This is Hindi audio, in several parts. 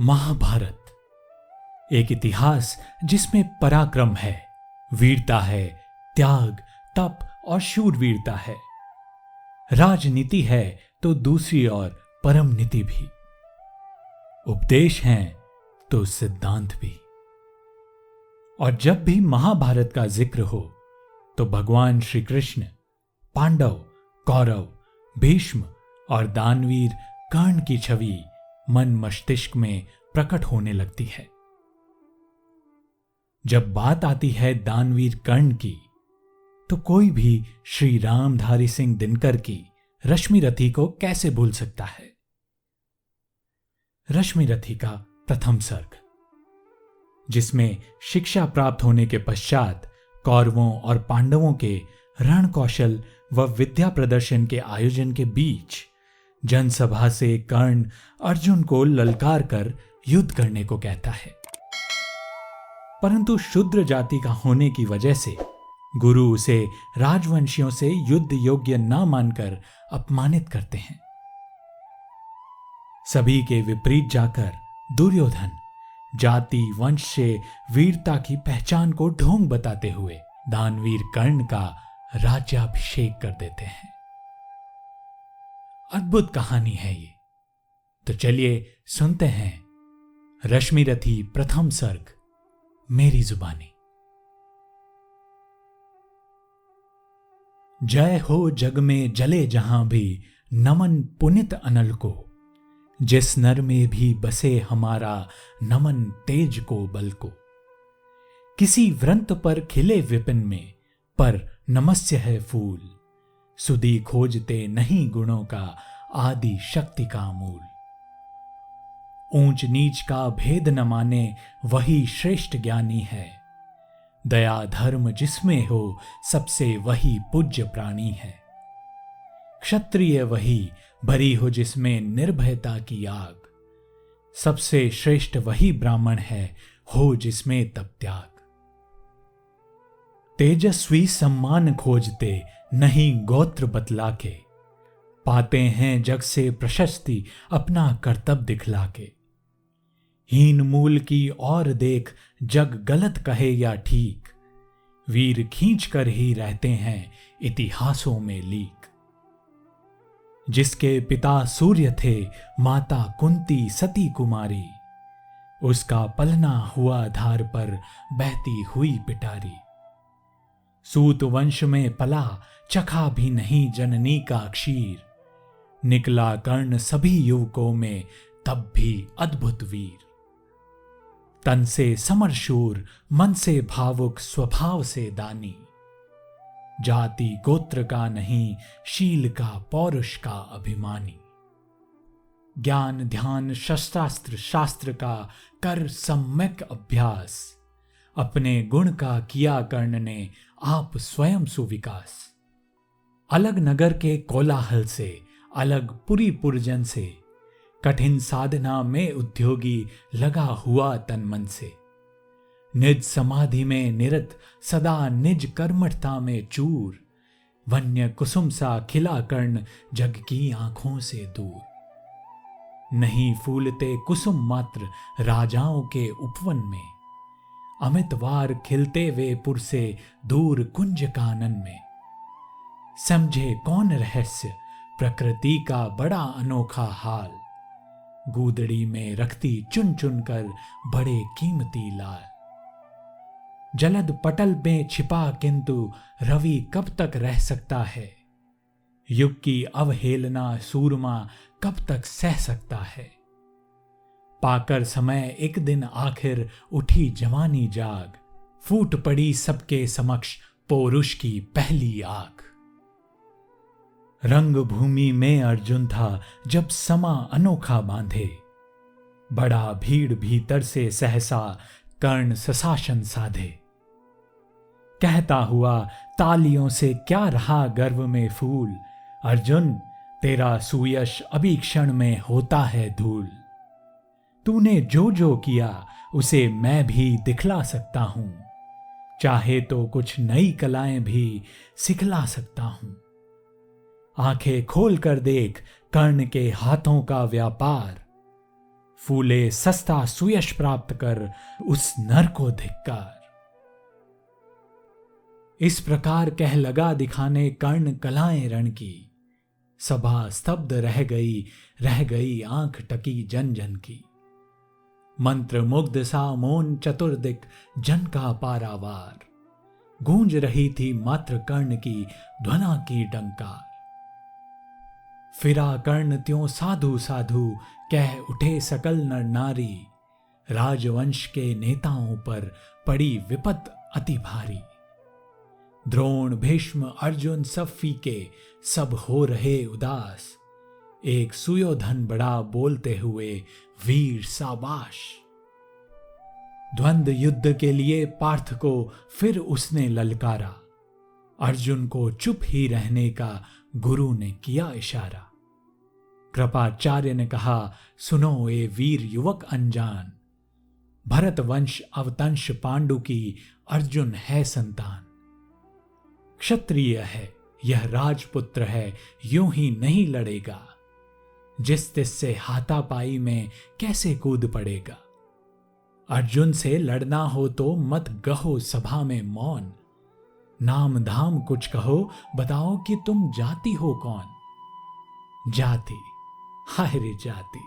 महाभारत। एक इतिहास जिसमें पराक्रम है, वीरता है, त्याग, तप और शूरवीरता है। राजनीति है तो दूसरी ओर परम नीति भी। उपदेश हैं तो सिद्धांत भी। और जब भी महाभारत का ज़िक्र हो तो भगवान श्री कृष्ण पांडव, कौरव, भीष्म और दानवीर कर्ण की छवि मन मस्तिष्क में प्रकट होने लगती है। जब बात आती है दानवीर कर्ण की तो कोई भी श्री रामधारी सिंह दिनकर की रश्मि रथी को कैसे भूल सकता है? रश्मि रथी का प्रथम सर्ग, जिसमें शिक्षा प्राप्त होने के पश्चात कौरवों और पांडवों के रण कौशल व विद्या प्रदर्शन के आयोजन के बीच जनसभा से कर्ण अर्जुन को ललकार कर युद्ध करने को कहता है। परंतु शुद्र जाति का होने की वजह से गुरु उसे राजवंशियों से युद्ध योग्य न मानकर अपमानित करते हैं। सभी के विपरीत जाकर दुर्योधन जाति, वंश से वीरता की पहचान को ढोंग बताते हुए दानवीर कर्ण का राज्याभिषेक कर देते हैं। अद्भुत कहानी है ये। तो चलिए सुनते हैं रश्मि रथी प्रथम सर्ग, मेरी जुबानी। जय हो जग में जले जहाँ भी नमन पुनित अनल को। जिस नर में भी बसे हमारा नमन तेज को बल को। किसी व्रंत पर खिले विपिन में, पर नमस्य है फूल। सुदी खोजते नहीं गुणों का आदि शक्ति का मूल। ऊंच नीच का भेद न माने वही श्रेष्ठ ज्ञानी है। दया धर्म जिसमें हो सबसे वही पूज्य प्राणी है। क्षत्रिय वही भरी हो जिसमें निर्भयता की आग। सबसे श्रेष्ठ वही ब्राह्मण है हो जिसमें तप त्याग। तेजस्वी सम्मान खोजते नहीं गोत्र बतला के पाते हैं जग से प्रशस्ति अपना कर्तव्य दिखला के हीन मूल की और देख जग गलत कहे या ठीक। वीर खींच कर ही रहते हैं इतिहासों में लीक। जिसके पिता सूर्य थे, माता कुंती सती कुमारी। उसका पलना हुआ धार पर बहती हुई पिटारी। सूत वंश में पला, चखा भी नहीं जननी का क्षीर। निकला कर्ण सभी युवकों में, तब भी अद्भुत वीर। तन से समरशूर मन से भावुक स्वभाव से दानी। जाति गोत्र का नहीं, शील का पौरुष का अभिमानी। ज्ञान, ध्यान, शस्त्रास्त्र, शास्त्र का कर सम्यक अभ्यास। अपने गुण का किया कर्ण ने आप स्वयं सुविकास। अलग नगर के कोलाहल से, अलग पुरी पुरजन से, कठिन साधना में उद्योगी लगा हुआ तन मन से। निज समाधि में निरत, सदा निज कर्मठता में चूर, वन्य कुसुम सा खिला कर्ण जग की आँखों से दूर। नहीं फूलते कुसुम मात्र राजाओं के उपवन में। अमितवार खिलते वे पुर से दूर कुंज कानन में। समझे कौन रहस्य, प्रकृति का बड़ा अनोखा हाल। गूदड़ी में रखती चुन चुन कर बड़े कीमती लाल। जलद पटल में छिपा किंतु रवि कब तक रह सकता है? युग की अवहेलना सूरमा कब तक सह सकता है? पाकर समय एक दिन आखिर उठी जवानी जाग। फूट पड़ी सबके समक्ष पौरुष की पहली आग। रंग भूमि में अर्जुन था जब समा अनोखा बांधे। बड़ा भीड़ भीतर से सहसा कर्ण सशासन साधे। कहता हुआ, तालियों से क्या रहा गर्व में फूल? अर्जुन, तेरा सुयश अभी क्षण में होता है धूल। तूने जो जो किया, उसे मैं भी दिखला सकता हूँ। चाहे तो कुछ नई कलाएँ भी सिखला सकता हूँ। आँखें खोल कर देख, कर्ण के हाथों का व्यापार। फूले सस्ता सुयश प्राप्त कर, उस नर को धिक्कार। इस प्रकार कह लगा दिखाने कर्ण कलाएँ रण की। सभा स्तब्ध रह गई रह गई आँख टकी जन जन की। मंत्र मुग्ध सा मौन चतुर्दिक जन का पारावार। गूंज रही थी मात्र कर्ण की ध्वना की डंकार। फिरा कर्ण त्यों साधु साधु कह उठे सकल नर नारी। राजवंश के नेताओं पर पड़ी विपत अति भारी। द्रोण, भीष्म, अर्जुन सब फीके, सब हो रहे उदास। एक सुयोधन बड़ा बोलते हुए, वीर साबाश द्वंद युद्ध के लिए पार्थ को फिर उसने ललकारा। अर्जुन को चुप ही रहने का गुरु ने किया इशारा। कृपाचार्य ने कहा, सुनो ए वीर युवक अनजान। भरत वंश अवतंश पांडु की अर्जुन है संतान। क्षत्रिय है, यह राजपुत्र है, यूँ ही नहीं लड़ेगा। जिस तिस से हाथापाई में कैसे कूद पड़ेगा? अर्जुन से लड़ना हो तो मत गहो सभा में मौन। नाम धाम कुछ कहो, बताओ कि तुम जाति हो कौन? जाति, हाय रे जाति।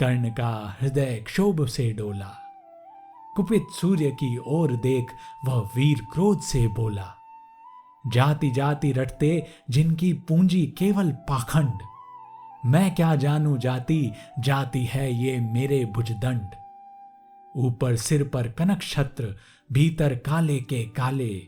कर्ण का हृदय क्षोभ से डोला। कुपित सूर्य की ओर देख वह वीर क्रोध से बोला। जाति जाति रटते जिनकी पूंजी केवल पाखंड। मैं क्या जानू जाति? जाति है ये मेरे भुजदंड। ऊपर सिर पर कनक छत्र, भीतर काले के काले।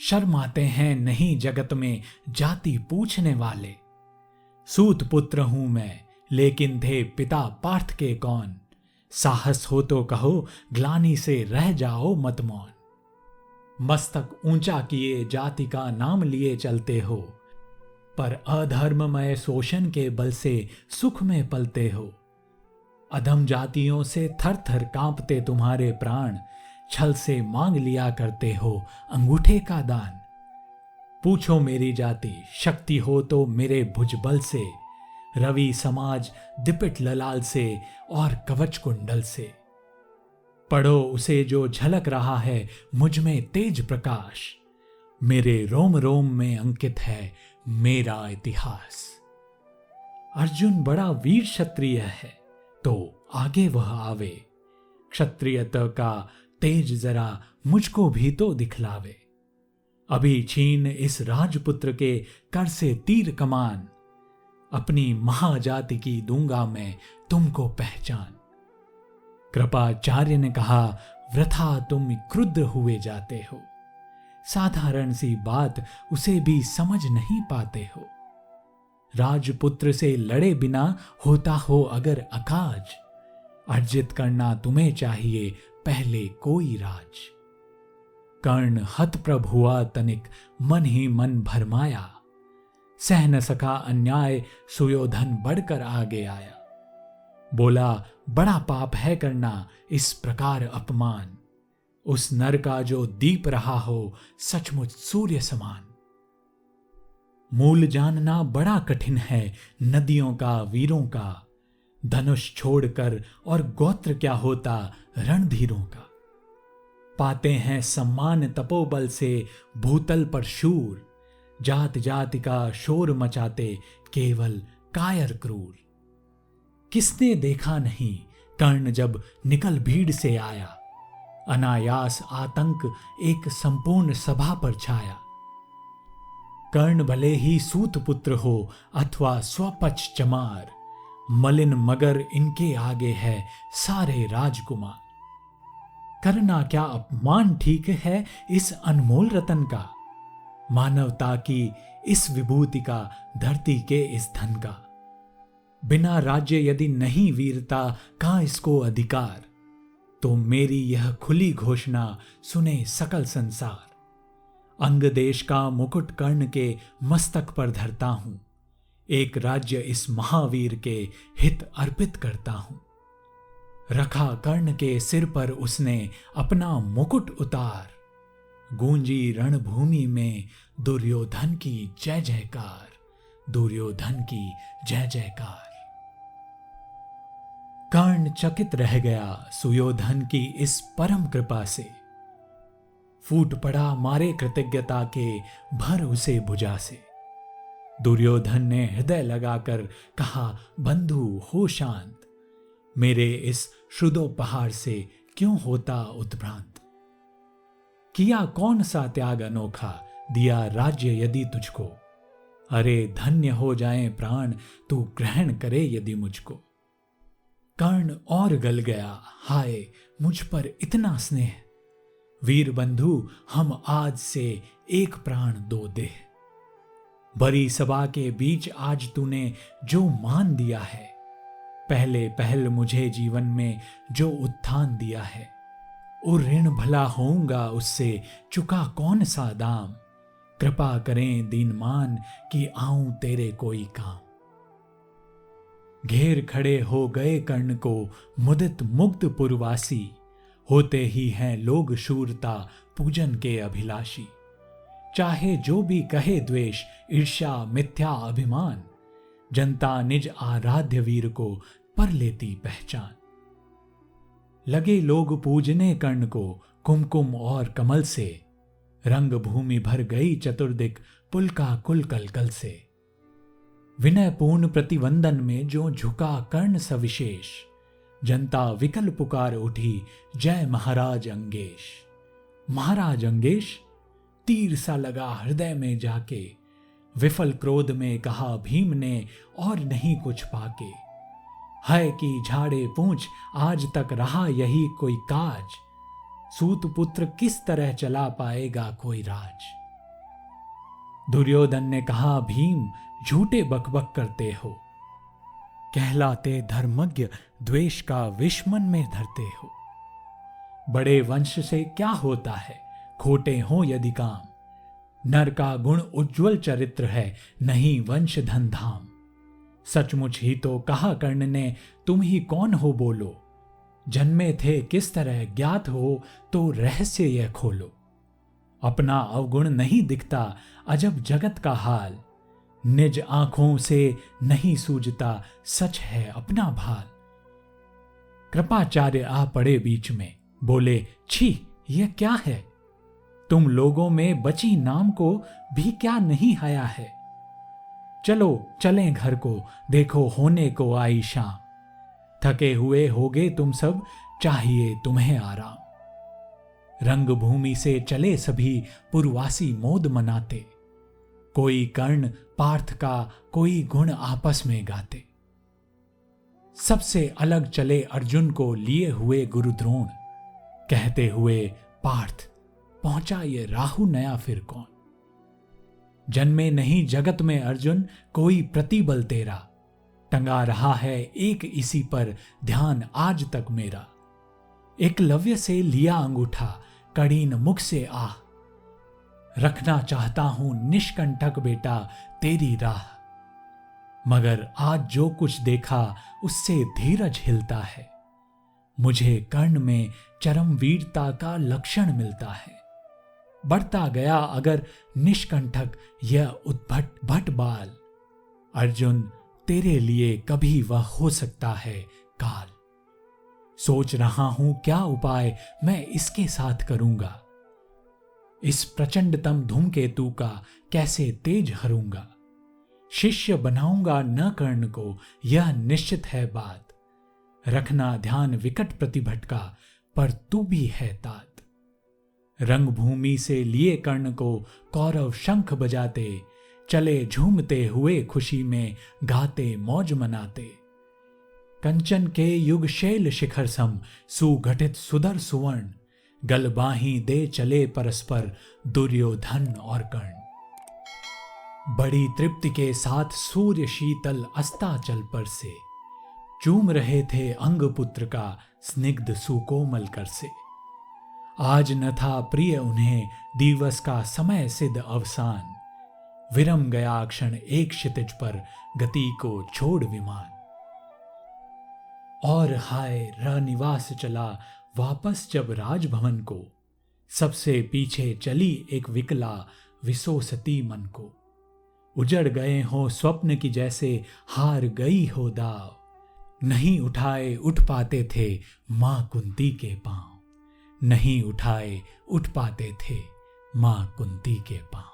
शर्माते हैं नहीं जगत में जाति पूछने वाले। सूत पुत्र हूँ मैं, लेकिन थे पिता पार्थ के कौन? साहस हो तो कहो, ग्लानी से रह जाओ मत मौन। मस्तक ऊँचा किए जाति का नाम लिए चलते हो। पर अधर्ममय शोषण के बल से सुख में पलते हो। अधम जातियों से थर थर कांपते तुम्हारे प्राण, छल से मांग लिया करते हो अंगूठे का दान। पूछो मेरी जाति, शक्ति हो तो मेरे भुजबल से, रवि समाज दिपिट ललाल से और कवच कुंडल से। पढ़ो उसे जो झलक रहा है मुझमें तेज प्रकाश। मेरे रोम रोम में अंकित है मेरा इतिहास। अर्जुन बड़ा वीर क्षत्रिय है तो आगे वह आवे। क्षत्रियत का तेज जरा मुझको भी तो दिखलावे। अभी छीन इस राजपुत्र के कर से तीर कमान। अपनी महाजाति की दूँगा मैं तुमको पहचान। कृपाचार्य ने कहा, वृथा तुम क्रुद्ध हुए जाते हो। साधारण सी बात उसे भी समझ नहीं पाते हो। राजपुत्र से लड़े बिना होता हो अगर अकाज, अर्जित करना तुम्हें चाहिए पहले कोई राज। कर्ण हतप्रभ हुआ तनिक मन ही मन भरमाया, सह न सका अन्याय सुयोधन बढ़कर आगे आया। बोला, बड़ा पाप है करना इस प्रकार अपमान। उस नर का जो दीप रहा हो, सचमुच सूर्य समान। मूल जानना बड़ा कठिन है नदियों का, वीरों का। धनुष छोड़कर और गोत्र क्या होता, रणधीरों का। पाते हैं सम्मान तपोबल से, भूतल पर शूर। जात जाति का शोर मचाते, केवल कायर क्रूर। किसने देखा नहीं, कर्ण जब निकल भीड़ से आया। अनायास आतंक एक संपूर्ण सभा पर छाया। कर्ण भले ही सूत पुत्र हो अथवा स्वपच चमार, मलिन मगर इनके आगे है सारे राजकुमार। करना क्या अपमान ठीक है इस अनमोल रतन का? मानवता की इस विभूति का, धरती के इस धन का। बिना राज्य यदि नहीं वीरता का इसको अधिकार? तो मेरी यह खुली घोषणा सुने सकल संसार। अंग देश का मुकुट कर्ण के मस्तक पर धरता हूँ। एक राज्य इस महावीर के हित अर्पित करता हूँ। रखा कर्ण के सिर पर उसने अपना मुकुट उतार। गूंजी रणभूमि में दुर्योधन की जय जयकार, दुर्योधन की जय जयकार। कर्ण चकित रह गया सुयोधन की इस परम कृपा से। फूट पड़ा मारे कृतज्ञता के भर उसे भुजा से। दुर्योधन ने हृदय लगाकर कहा, बंधु, हो शांत। मेरे इस शुदो पहाड़ से क्यों होता उत्भ्रांत किया कौन सा त्याग अनोखा, दिया राज्य यदि तुझको। अरे धन्य हो जाए प्राण, तू ग्रहण करे यदि मुझको। कर्ण और गल गया। हाय, मुझ पर इतना स्नेह। वीर बंधु, हम आज से एक प्राण दो देह बड़ी सभा के बीच आज तूने जो मान दिया है, पहले पहल मुझे जीवन में जो उत्थान दिया है। और ऋण भला होऊँगा, उससे चुका कौन सा दाम? कृपा करें दीन मान कि आऊँ तेरे कोई काम। घेर खड़े हो गए कर्ण को, मुदित मुग्ध पुरवासी। होते ही हैं लोग शूरता, पूजन के अभिलाषी। चाहे जो भी कहे द्वेष, ईर्ष्या, मिथ्या, अभिमान। जनता निज आराध्य वीर को पर लेती पहचान। लगे लोग पूजने कर्ण को, कुमकुम और कमल से। रंग भूमि भर गई चतुर्दिक पुल का कुल कलकल से। विनय पूर्ण प्रतिवंदन में जो झुका कर्ण सविशेष, जनता विकल पुकार उठी, जय महाराज अंगेश। महाराज अंगेश, तीर सा लगा हृदय में जाके, विफल क्रोध में कहा भीम ने और नहीं कुछ पाके। है कि झाड़े पूछ, आज तक रहा यही कोई काज। सूत पुत्र किस तरह चला पाएगा कोई राज? दुर्योधन ने कहा, भीम झूठे बकबक करते हो। कहलाते धर्मज्ञ द्वेष का विषमन में धरते हो। बड़े वंश से क्या होता है? खोटे हो यदि काम। नर का गुण उज्जवल चरित्र है, नहीं वंश धन धाम। सचमुच ही तो कहा कर्ण ने, तुम ही कौन हो बोलो? जन्मे थे किस तरह ज्ञात हो तो रहस्य यह खोलो। अपना अवगुण नहीं दिखता अजब जगत का हाल। निज आँखों से नहीं सूझता, सच है अपना भाल। कृपाचार्य आ पड़े बीच में, बोले, छी, यह क्या है? तुम लोगों में बची नाम को भी क्या नहीं हया है? चलो, चलें घर को, देखो होने को आई शाम। थके हुए होगे तुम सब, चाहिए तुम्हें आराम। रंग भूमि से चले सभी पुरवासी मोद मनाते। कोई कर्ण पार्थ का कोई गुण आपस में गाते। सबसे अलग चले अर्जुन को लिए हुए गुरुद्रोण। कहते हुए पार्थ, पहुँचा ये राहु नया फिर कौन? जन्मे नहीं जगत में अर्जुन, कोई प्रतिबल तेरा। टंगा रहा है एक इसी पर ध्यान आज तक मेरा। एक लव्य से लिया अंगूठा, कड़ीन मुख से आह। रखना चाहता हूँ निष्कंठक बेटा, तेरी राह। मगर आज जो कुछ देखा, उससे धीरज हिलता है। मुझे कर्ण में चरम वीरता का लक्षण मिलता है। बढ़ता गया अगर निष्कंठक यह उद्भट, भट बाल। अर्जुन, तेरे लिए कभी वह हो सकता है काल। सोच रहा हूँ क्या उपाय मैं इसके साथ करूँगा। इस प्रचंडतम धूमकेतु का कैसे तेज हरूँगा? शिष्य बनाऊँगा न कर्ण को, यह निश्चित है बात। रखना ध्यान विकट प्रतिभट का, पर तू भी है तात। रंगभूमि से लिए कर्ण को कौरव शंख बजाते, चले झूमते हुए खुशी में गाते मौज मनाते। कंचन के युग शैल शिखर सम सुघटित सुदर सुवर्ण गलबाही दे चले परस्पर दुर्योधन और कर्ण। बड़ी तृप्ति के साथ सूर्य शीतल अस्ताचल पर से चूम रहे थे अंग पुत्र का स्निग्ध सुकोमल कर से। आज न था प्रिय उन्हें दिवस का समय सिद्ध अवसान। विरम गया क्षण एक क्षितिज पर गति को छोड़ विमान। और हाय, रनिवास चला वापस जब राजभवन को, सबसे पीछे चली एक विकला विसोसती मन को। उजड़ गए हो स्वप्न की जैसे हार गई हो दाव। नहीं उठाए उठ पाते थे माँ कुंती के पाँव। नहीं उठाए उठ पाते थे माँ कुंती के पाँव।